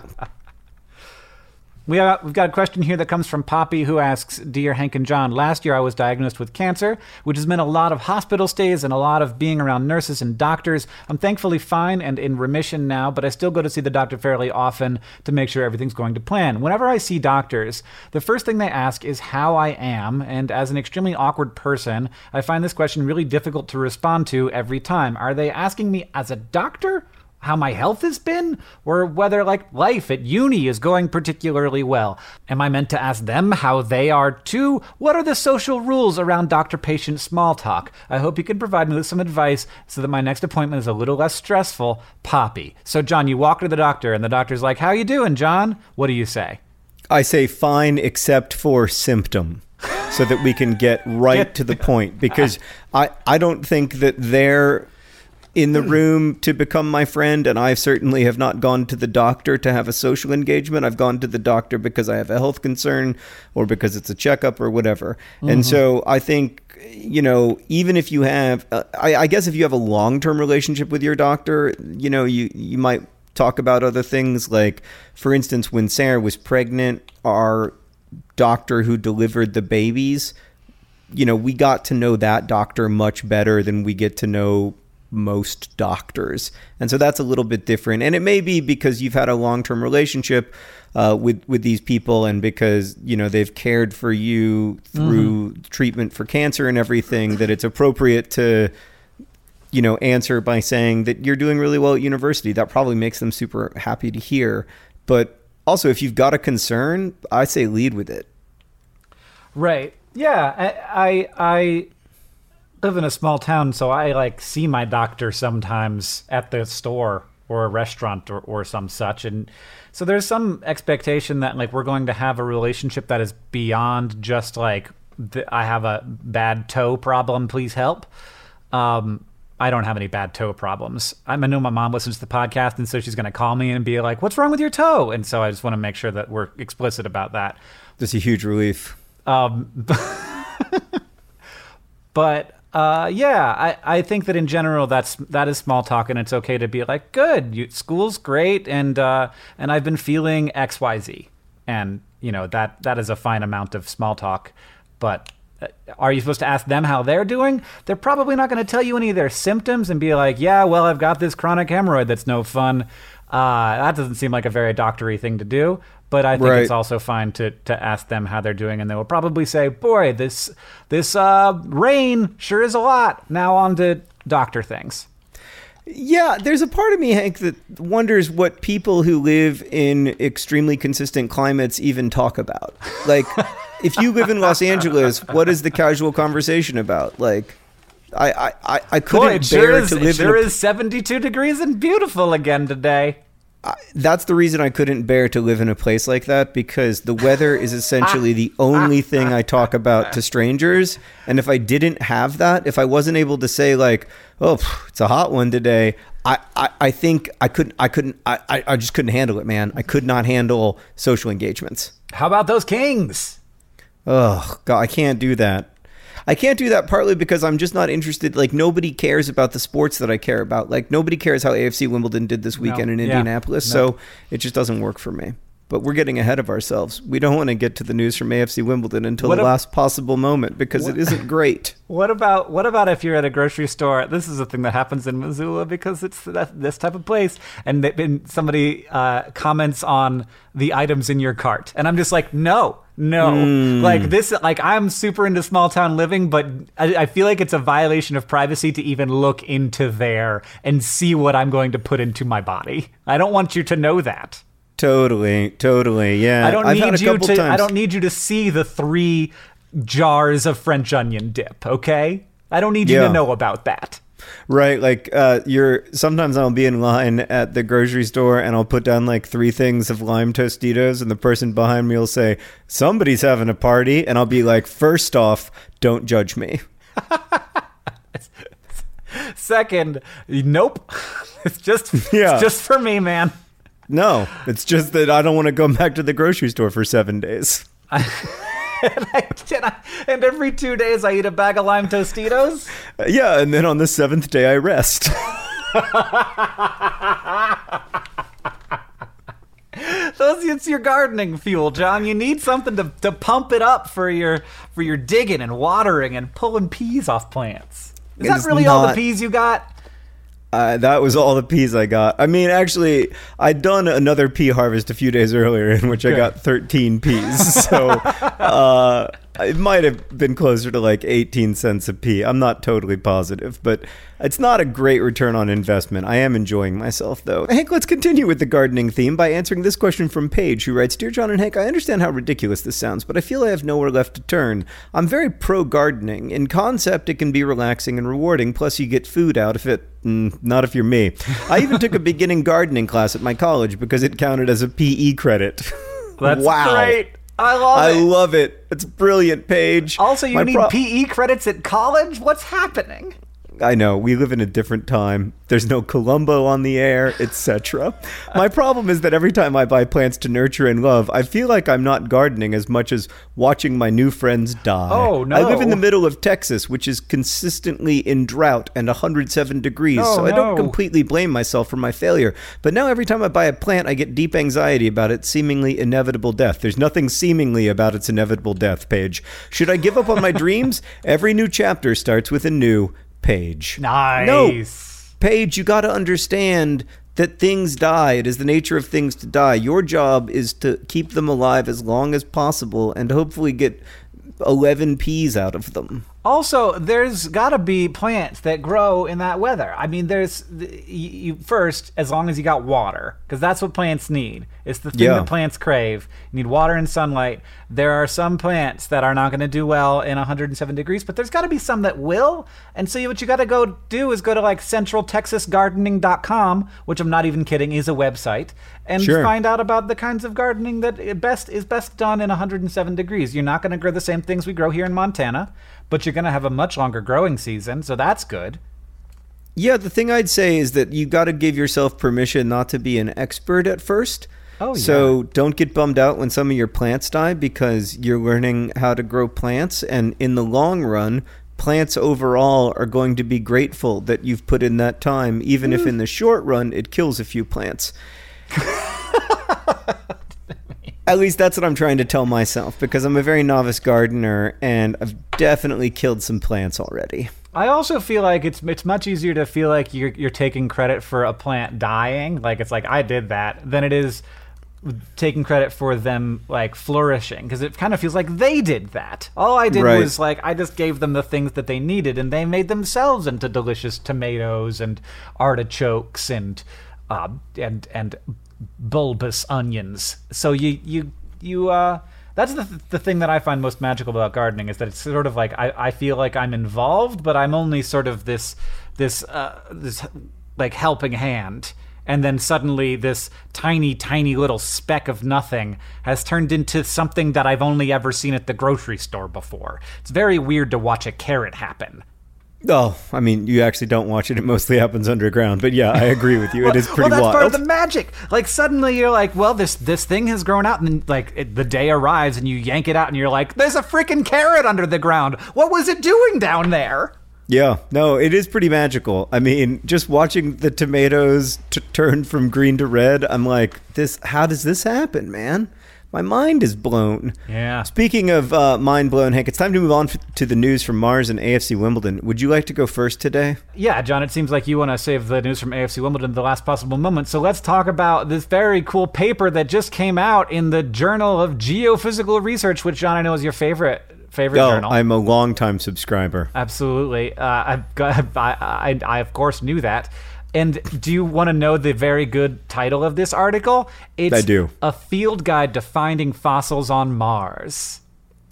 We have, we've got a question here that comes from Poppy who asks Dear Hank and John, last year I was diagnosed with cancer, which has meant a lot of hospital stays and a lot of being around nurses and doctors. I'm thankfully fine and in remission now, but I still go to see the doctor fairly often to make sure everything's going to plan. Whenever I see doctors, the first thing they ask is how I am, and as an extremely awkward person, I find this question really difficult to respond to every time. Are they asking me as a doctor how my health has been or whether like life at uni is going particularly well. Am I meant to ask them how they are too? What are the social rules around doctor patient small talk? I hope you can provide me with some advice so that my next appointment is a little less stressful. Poppy. So John, you walk to the doctor and the doctor's like, "How you doing, John?" What do you say? I say fine except for symptom. so that we can get right to the point because I, I don't think that they're in the room to become my friend and I certainly have not gone to the doctor to have a social engagement. I've gone to the doctor because I have a health concern or because it's a checkup or whatever. And so I think you know even if you have uh, I, I guess if you have a long-term relationship with your doctor, you know you you might talk about other things like for instance when Sarah was pregnant our doctor who delivered the babies you know we got to know that doctor much better than we get to know most doctors and so that's a little bit different and it may be because you've had a long-term relationship uh, with with these people and because you know they've cared for you through treatment for cancer and everything that it's appropriate to you know, answer by saying that you're doing really well at university. That probably makes them super happy to hear. But also, if you've got a concern, I say lead with it. Right. Yeah. I, I I live in a small town, so I like see my doctor sometimes at the store or a restaurant or, or some such, and so there's some expectation that like we're going to have a relationship that is beyond just like I have a bad toe problem, please help. Um, I don't have any bad toe problems. I know my mom listens to the podcast, and so she's going to call me and be like, "What's wrong with your toe?" And so I just want to make sure that we're explicit about that. That's a huge relief. Um, but uh, yeah, I, I think that in general that's that is small talk, and it's okay to be like, good, you, school's great, and uh, and I've been feeling X Y Z, and you know that that is a fine amount of small talk, but. uh, Are you supposed to ask them how they're doing? They're probably not going to tell you any of their symptoms and be like, "Yeah, well, I've got this chronic hemorrhoid that's no fun." Uh, that doesn't seem like a very doctory thing to do. But I think Right. it's also fine to to ask them how they're doing, and they will probably say, "Boy, this this uh, rain sure is a lot." Now on to doctor things. Yeah, there's a part of me, Hank, that wonders what people who live in extremely consistent climates even talk about. Like, if you live in Los Angeles, what is the casual conversation about? Like, I I, I, couldn't Boy, it bear sure is to it live sure in a is seventy two degrees and beautiful again today. That's the reason I couldn't bear to live in a place like that because the weather is essentially the only thing I talk about to strangers. And if I didn't have that, if I wasn't able to say like, "Oh, it's a hot one today," I, I, I think I couldn't I couldn't I, I I just couldn't handle it, man. I could not handle social engagements. How about those Kings? Oh God, I can't do that. I can't do that partly because I'm just not interested. Like nobody cares about the sports that I care about. Like nobody cares how AFC Wimbledon did this weekend in yeah. Indianapolis. No. So it just doesn't work for me. But we're getting ahead of ourselves. We don't want to get to the news from AFC Wimbledon until What the ab- last possible moment because it isn't great. What about what about if you're at a grocery store? This is a thing that happens in Missoula because it's that, this type of place, and, and somebody uh, comments on the items in your cart, and I'm just like, no, no, hmm. like this, like I'm super into small town living, but I, I feel like it's a violation of privacy to even look into there and see what I'm going to put into my body. I don't want you to know that. Totally, totally. Yeah. I don't I've need you to. times. I don't need you to see the three jars of French onion dip. Okay, I don't need you Yeah. to know about that. Right, like uh, you're. Sometimes I'll be in line at the grocery store and I'll put down like three things of lime Tostitos, and the person behind me will say, "Somebody's having a party," and I'll be like, first off, don't judge me." Second, nope. It's just Yeah. it's just for me, man. No, it's just that I don't want to go back to the grocery store for seven days. and, I, and, I, and every two days I eat a bag of lime Tostitos. Yeah, and then on the seventh day I rest. Those it's your gardening fuel, John. You need something to, to pump it up for your for your digging and watering and pulling peas off plants. Is It that is really all the peas you got? Uh, that was all the peas I got. I mean, actually, I'd done another pea harvest a few days earlier in which I got 13 peas. So, uh, It might have been closer to like 18 cents a pea. I'm not totally positive, but it's not a great return on investment. I am enjoying myself though. Hank, let's continue with the gardening theme by answering this question from Paige, who writes Dear John and Hank, I understand how ridiculous this sounds, but I feel I have nowhere left to turn. I'm very pro gardening. In concept, it can be relaxing and rewarding, plus, you get food out of it. Mm, not if you're me. I even took a beginning gardening class at my college because it counted as a PE credit. That's wow. great. I love I it. love it. It's brilliant, Paige. also, you My need pro- PE credits at college? What's happening? I know we live in a different time. There's no Columbo on the air, etc. My problem is that every time I buy plants to nurture and love, I feel like I'm not gardening as much as watching my new friends die. Oh, no! I live in the middle of Texas, which is consistently in drought and 107 degrees, Oh, so I don't completely blame myself for my failure. But now every time I buy a plant, I get deep anxiety about its seemingly inevitable death. There's nothing seemingly about its inevitable death, Paige. Should I give up on my dreams? Every new chapter starts with a new page. No, Nice. Paige, you got to understand that things die. It is the nature of things to die. Your job is to keep them alive as long as possible and hopefully get 11 peas out of them. Also, there's got to be plants that grow in that weather. I mean, there's you, you first as long as you got water, because that's what plants need. It's the thing Yeah. that plants crave. You need water and sunlight. There are some plants that are not going to do well in 107 degrees, but there's got to be some that will. And so, what you got to go do is go to like centraltexasgardening.com, which I'm not even kidding is a website, and Sure. find out about the kinds of gardening that best is best done in 107 degrees. You're not going to grow the same things we grow here in Montana, but you're going to have a much longer growing season, so that's good. Yeah, the thing I'd say is that you got to give yourself permission not to be an expert at first. Oh, yeah. So don't get bummed out when some of your plants die because you're learning how to grow plants. And in the long run, plants overall are going to be grateful that you've put in that time, even if mm. in the short run it kills a few plants. At least that's what I'm trying to tell myself because I'm a very novice gardener and I've definitely killed some plants already. I also feel like it's it's much easier to feel like you're you're taking credit for a plant dying, like it's like I did that, than it is taking credit for them like flourishing because it kind of feels like they did that. All I did Right. was like I just gave them the things that they needed and they made themselves into delicious tomatoes and artichokes and uh, and and bulbous onions. So you you you uh that's the, the thing that I find most magical about gardening is that it's sort of like I, I feel like I'm involved, but I'm only sort of this this uh, this like helping hand, and then suddenly this tiny tiny little speck of nothing has turned into something that I've only ever seen at the grocery store before. It's very weird to watch a carrot happen. Oh, I mean, you actually don't watch it. It mostly happens underground. But yeah, I agree with you. It is pretty well, that's wild. part of the magic. Like suddenly you're like, well, this this thing has grown out, and then like it, the day arrives, and you yank it out, and you're like, there's a freaking carrot under the ground. What was it doing down there? Yeah, no, it is pretty magical. I mean, just watching the tomatoes t- turn from green to red, I'm like, this. How does this happen, man? My mind is blown. Yeah. Speaking of uh, mind blown, Hank, it's time to move on f- to the news from Mars and AFC Wimbledon. Would you like to go first today? Yeah, John, it seems like you want to save the news from AFC Wimbledon to the last possible moment. So let's talk about this very cool paper that just came out in the Journal of Geophysical Research, which John I know is your favorite favorite Oh, journal. I'm a longtime subscriber. Absolutely. Uh, I've got, I, I, I, of course, knew that. And do you want to know the very good title of this article? It's I do. A field guide to finding fossils on Mars.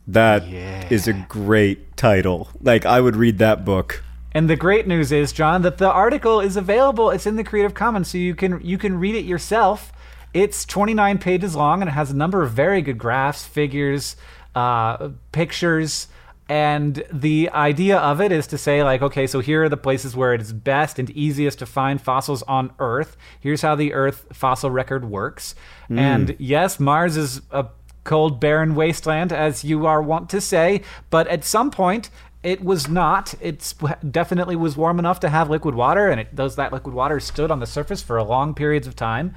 That is a great title. Like, I would read that book. And the great news is, John, that the article is available. It's in the Creative Commons, so you can you can read it yourself. It's 29 pages long, and it has a number of very good graphs, figures, uh, pictures. And the idea of it is to say, like, okay, so here are the places where it is best and easiest to find fossils on Earth. Here's how the Earth fossil record works. Hmm. And yes, Mars is a cold, barren wasteland, as you are wont to say, but at some point, it was not. It's definitely was warm enough to have liquid water, and it those that liquid water stood on the surface for long periods of time.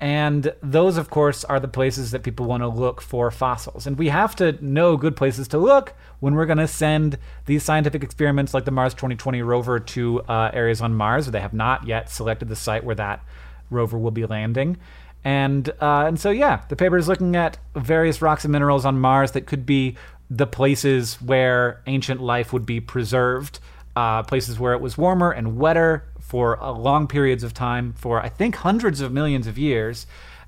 And those, of course, are the places that people want to look for fossils. And we have to know good places to look when we're going to send these scientific experiments like the Mars 2020 rover to uh, areas on Mars. where They have not yet selected the site where that rover will be landing. And uh, and so yeah, the paper is looking at various rocks and minerals on Mars that could be the places where ancient life would be preserved, uh, places where it was warmer and wetter for uh, long periods of time, for I think hundreds of millions of years,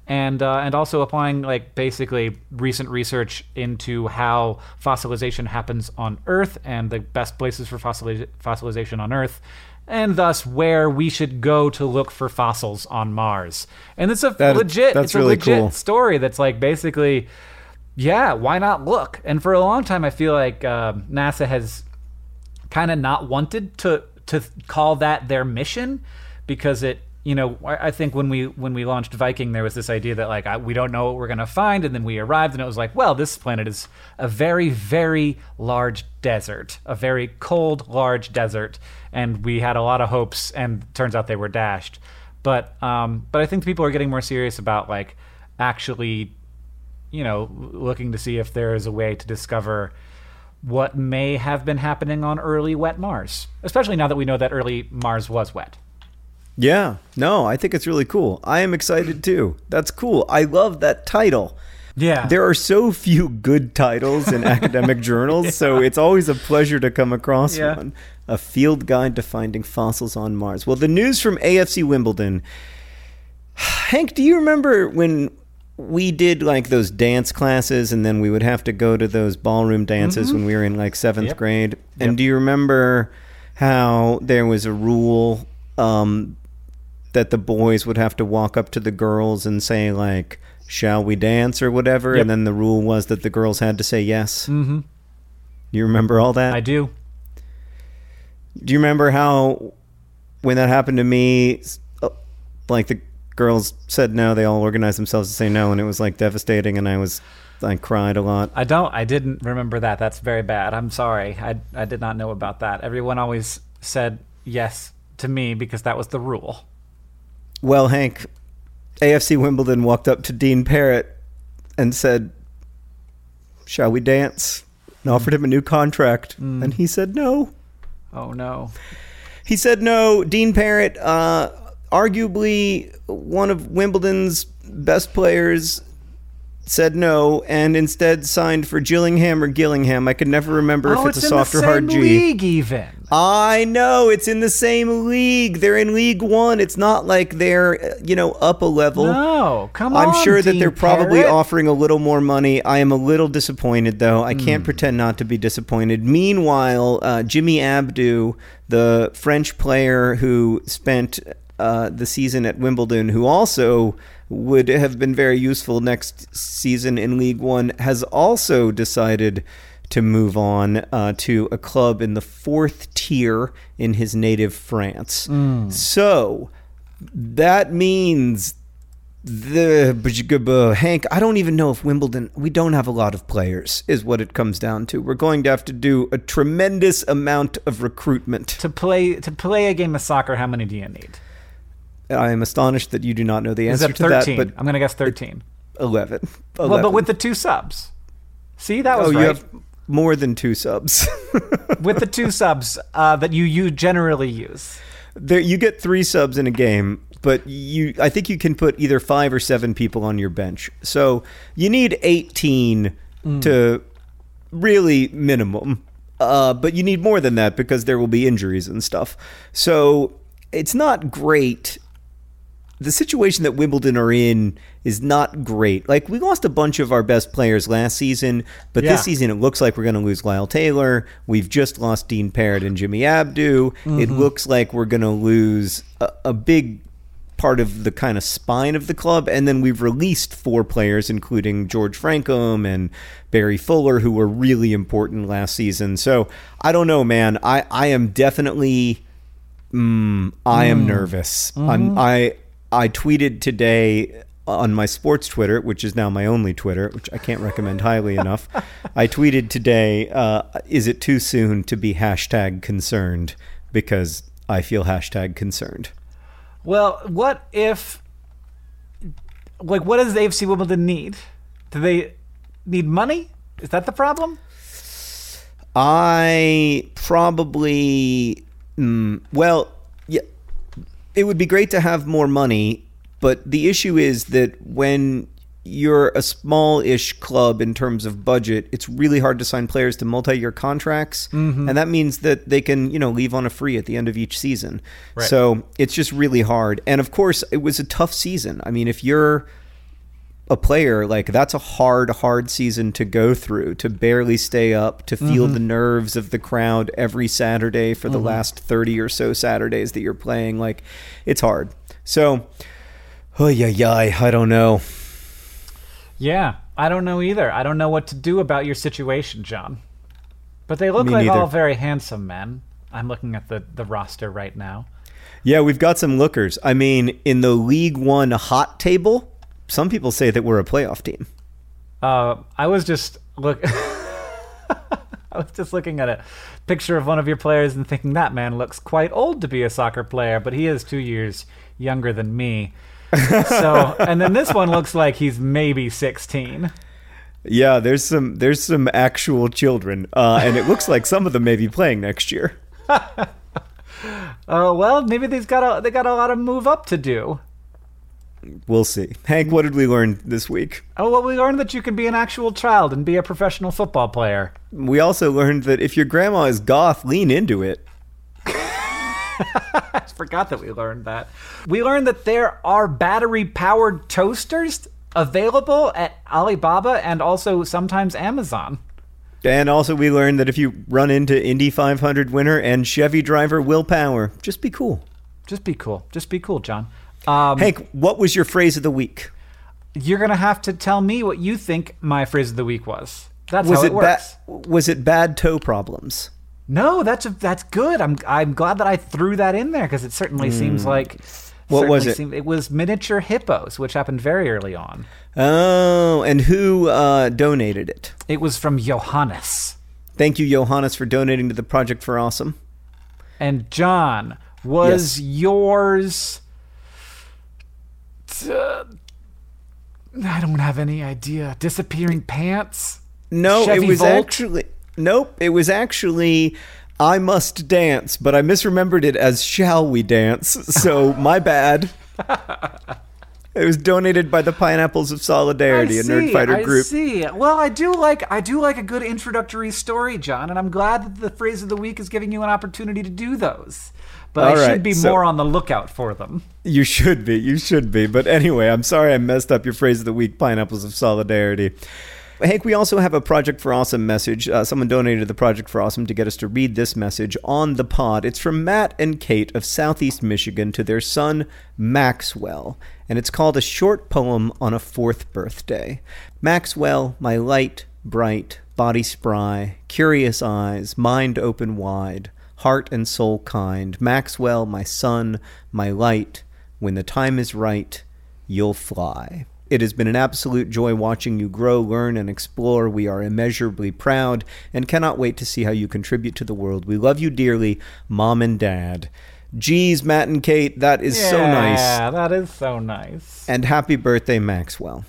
and uh, and also applying like basically recent research into how fossilization happens on Earth and the best places for fossiliz- fossilization on Earth. And thus, where we should go to look for fossils on Mars, and it's a That- legit, that's it's a legit cool. story that's like basically yeah, why not look? And for a long time, I feel like uh, NASA has kind of not wanted to to call that their mission because it you know I think when we when we launched Viking there was this idea that like I, we don't know what we're gonna find and then we arrived and it was like well this planet is a very very large desert a very cold large desert and we had a lot of hopes and turns out they were dashed. But um but I think people are getting more serious about like actually you know, looking to see if there is a way to discover what may have been happening on early wet Mars, especially now that we know that early Mars was wet. Yeah, no, I think it's really cool. I am excited too. That's cool. I love that title. Yeah. There are so few good titles in academic journals, so it's always a pleasure to come across Yeah. one. A field guide to finding fossils on Mars. Well, the news from AFC Wimbledon. Hank, do you remember when we did like those dance classes and then we would have to go to those ballroom dances when we were in like seventh Yep. grade? And Yep. do you remember how there was a rule um, that the boys would have to walk up to the girls and say like shall we dance or whatever Yep. and then the rule was that the girls had to say yes mm-hmm. you remember all that I do. do you remember how when that happened to me uh, like the girls said no they all organized themselves to say no and it was like devastating and i was i cried a lot I don't. I didn't remember that. That's very bad. I'm sorry. I I did not know about that. Everyone always said yes to me because that was the rule. well hank afc wimbledon walked up to dean parrett and said shall we dance and offered him a new contract and he said no Oh no. He said no. Dean Parrett, uh, arguably one of Wimbledon's best players, said no and instead signed for Gillingham or Gillingham. I could never remember oh, if it's, it's a soft or hard G. league even. I know it's in the same league. They're in League One. It's not like they're you know up a level. No, come on. I'm sure that Dean they're probably Parrett. offering a little more money. I am a little disappointed, though. I Hmm. can't pretend not to be disappointed. Meanwhile, uh, Jimmy Abdu, the French player who spent uh, the season at Wimbledon, who also would have been very useful next season in League One, has also decided to move on uh, to a club in the fourth tier in his native France. So that means the Hank, I don't even know if Wimbledon. We don't have a lot of players, is what it comes down to. We're going to have to do a tremendous amount of recruitment. to play to play a game of soccer. How many do you need? I am astonished that you do not know the answer to that, but I'm gonna guess thirteen. 11. Well, but with the two subs. See, that was oh, you have more than two subs. with the two subs uh, that you you generally use. there, you get three subs in a game, but you, I think you can put either five or seven people on your bench. So you need 18 to really minimum. Uh, but you need more than that because there will be injuries and stuff. So it's not great. The situation that Wimbledon are in is not great. Like we lost a bunch of our best players last season, but Yeah. this season it looks like we're going to lose Lyle Taylor. We've just lost Dean Parrett and Jimmy Abdu. It mm-hmm. looks like we're going to lose a, a big part of the kind of spine of the club. And then we've released four players, including George Francomb and Barry Fuller, who were really important last season. So I don't know, man. I, I am definitely. Mm, I am mm. nervous. I'm, mm-hmm. I I tweeted today on my sports Twitter, which is now my only Twitter, which I can't recommend highly enough. I tweeted today, uh, "Is it too soon to be hashtag concerned?" Because I feel hashtag concerned. Well, what if, like, what does the AFC Wimbledon need? Do they need money? Is that the problem? I probably, mm, well, it would be great to have more money, but the issue is that when you're a small-ish club in terms of budget, it's really hard to sign players to multi-year contracts, Mm-hmm. and that means that they can, you know, leave on a free at the end of each season. Right. So it's just really hard. And of course, it was a tough season. I mean, if you're a player like that's a hard hard season to go through to barely stay up to feel mm-hmm. the nerves of the crowd every saturday for the mm-hmm. last 30 or so saturdays that you're playing like it's hard so oh yeah yeah i don't know Yeah, I don't know either. I don't know what to do about your situation, John. But they look Me like neither. all very handsome men. I'm looking at the, the roster right now. yeah we've got some lookers i mean in the league one hot table some people say that we're a playoff team Uh, I was just look. I was just looking at a picture of one of your players and thinking that man looks quite old to be a soccer player, but he is two years younger than me. So, and then this one looks like he's maybe 16. yeah there's some there's some actual children uh, and it looks like some of them may be playing next year Oh well, maybe they've got a they got a lot of move up to do. We'll see hank what did we learn this week Oh well, we learned that you can be an actual child and be a professional football player. We also learned that if your grandma is goth, lean into it. I forgot that we learned that. We learned that there are battery powered toasters available at Alibaba and also sometimes Amazon. And also, we learned that if you run into Indy 500 winner and Chevy driver Will Power, just be cool. Just be cool. Just be cool, John. Um, Hank, what was your phrase of the week? you're gonna have to tell me what you think my phrase of the week was. That's Was how it, it works. ba- was it bad toe problems? no, that's a, that's good. I'm I'm glad that I threw that in there because it certainly seems like. What was it? seemed- it was miniature hippos, which happened very early on. Oh, and who uh, donated it? It was from Johannes. Thank you, Johannes, for donating to the Project for Awesome. And John, was Yes. yours. T- uh, I don't have any idea. Disappearing pants? No, Chevy it was actually nope. It was actually I must dance, but I misremembered it as "Shall we dance?" So my bad. It was donated by the Pineapples of Solidarity, I a nerd see, fighter I group. see. Well, I do like I do like a good introductory story, John, and I'm glad that the phrase of the week is giving you an opportunity to do those. But All I right, should be so- more on the lookout for them. You should be. You should be. But anyway, I'm sorry I messed up your phrase of the week, Pineapples of Solidarity. Hank, we also have a Project for Awesome message. Uh, someone donated the Project for Awesome to get us to read this message on the pod. It's from Matt and Kate of Southeast Michigan to their son, Maxwell. And it's called A Short Poem on a Fourth Birthday. Maxwell, my light, bright, body spry, curious eyes, mind open wide, heart and soul kind. Maxwell, my son, my light, when the time is right, you'll fly. It has been an absolute joy watching you grow, learn, and explore. We are immeasurably proud and cannot wait to see how you contribute to the world. We love you dearly, Mom and Dad. Geez, Matt and Kate, that is so nice. Yeah, that is so nice. And happy birthday, Maxwell.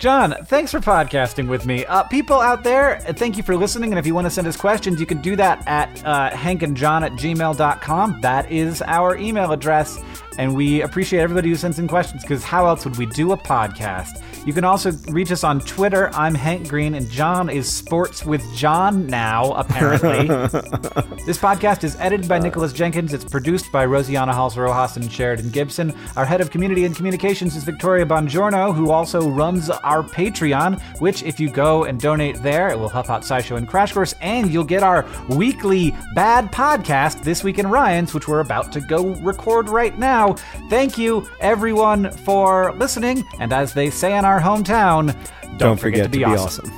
John, thanks for podcasting with me. Uh, people out there, thank you for listening. And if you want to send us questions, you can do that at uh, hankandjohn at gmail.com. That is our email address. And we appreciate everybody who sends in questions because how else would we do a podcast? You can also reach us on Twitter. I'm Hank Green, and John is Sports with John now, apparently. this podcast is edited by uh. Nicholas Jenkins. It's produced by Rosianna Halls Rojas and Sheridan Gibson. Our head of community and communications is Victoria Bongiorno, who also runs our Patreon, which, if you go and donate there, it will help out SciShow and Crash Course, and you'll get our weekly bad podcast, This Week in Ryan's, which we're about to go record right now. Thank you, everyone, for listening, and as they say in our hometown, don't, Don't forget to be awesome.